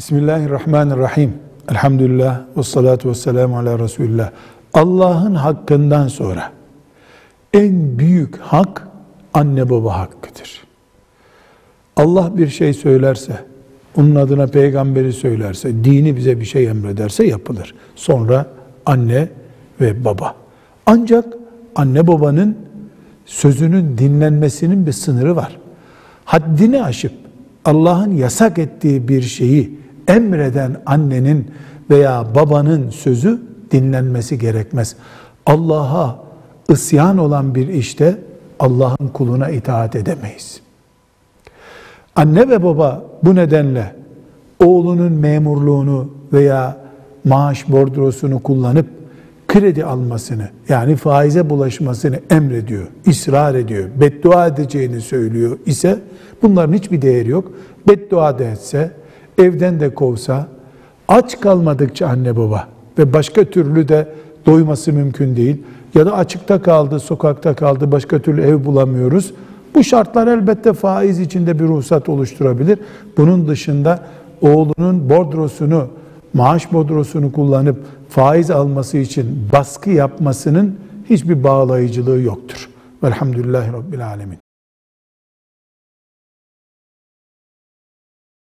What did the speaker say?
Bismillahirrahmanirrahim. Elhamdülillah ve salatu ve selamu ala Resulullah. Allah'ın hakkından sonra en büyük hak anne baba hakkıdır. Allah bir şey söylerse, onun adına peygamberi söylerse, dini bize bir şey emrederse yapılır. Sonra anne ve baba. Ancak anne babanın sözünün dinlenmesinin bir sınırı var. Haddini aşıp Allah'ın yasak ettiği bir şeyi emreden annenin veya babanın sözü dinlenmesi gerekmez. Allah'a isyan olan bir işte Allah'ın kuluna itaat edemeyiz. Anne ve baba bu nedenle oğlunun memurluğunu veya maaş bordrosunu kullanıp kredi almasını yani faize bulaşmasını emrediyor, ısrar ediyor, beddua edeceğini söylüyor ise bunların hiçbir değeri yok. Beddua da etse, evden de kovsa, aç kalmadıkça anne baba ve başka türlü de doyması mümkün değil ya da açıkta kaldı, sokakta kaldı, başka türlü ev bulamıyoruz. Bu şartlar elbette faiz içinde bir ruhsat oluşturabilir. Bunun dışında oğlunun bordrosunu, maaş bordrosunu kullanıp faiz alması için baskı yapmasının hiçbir bağlayıcılığı yoktur. Velhamdülillahi Rabbil Alemin.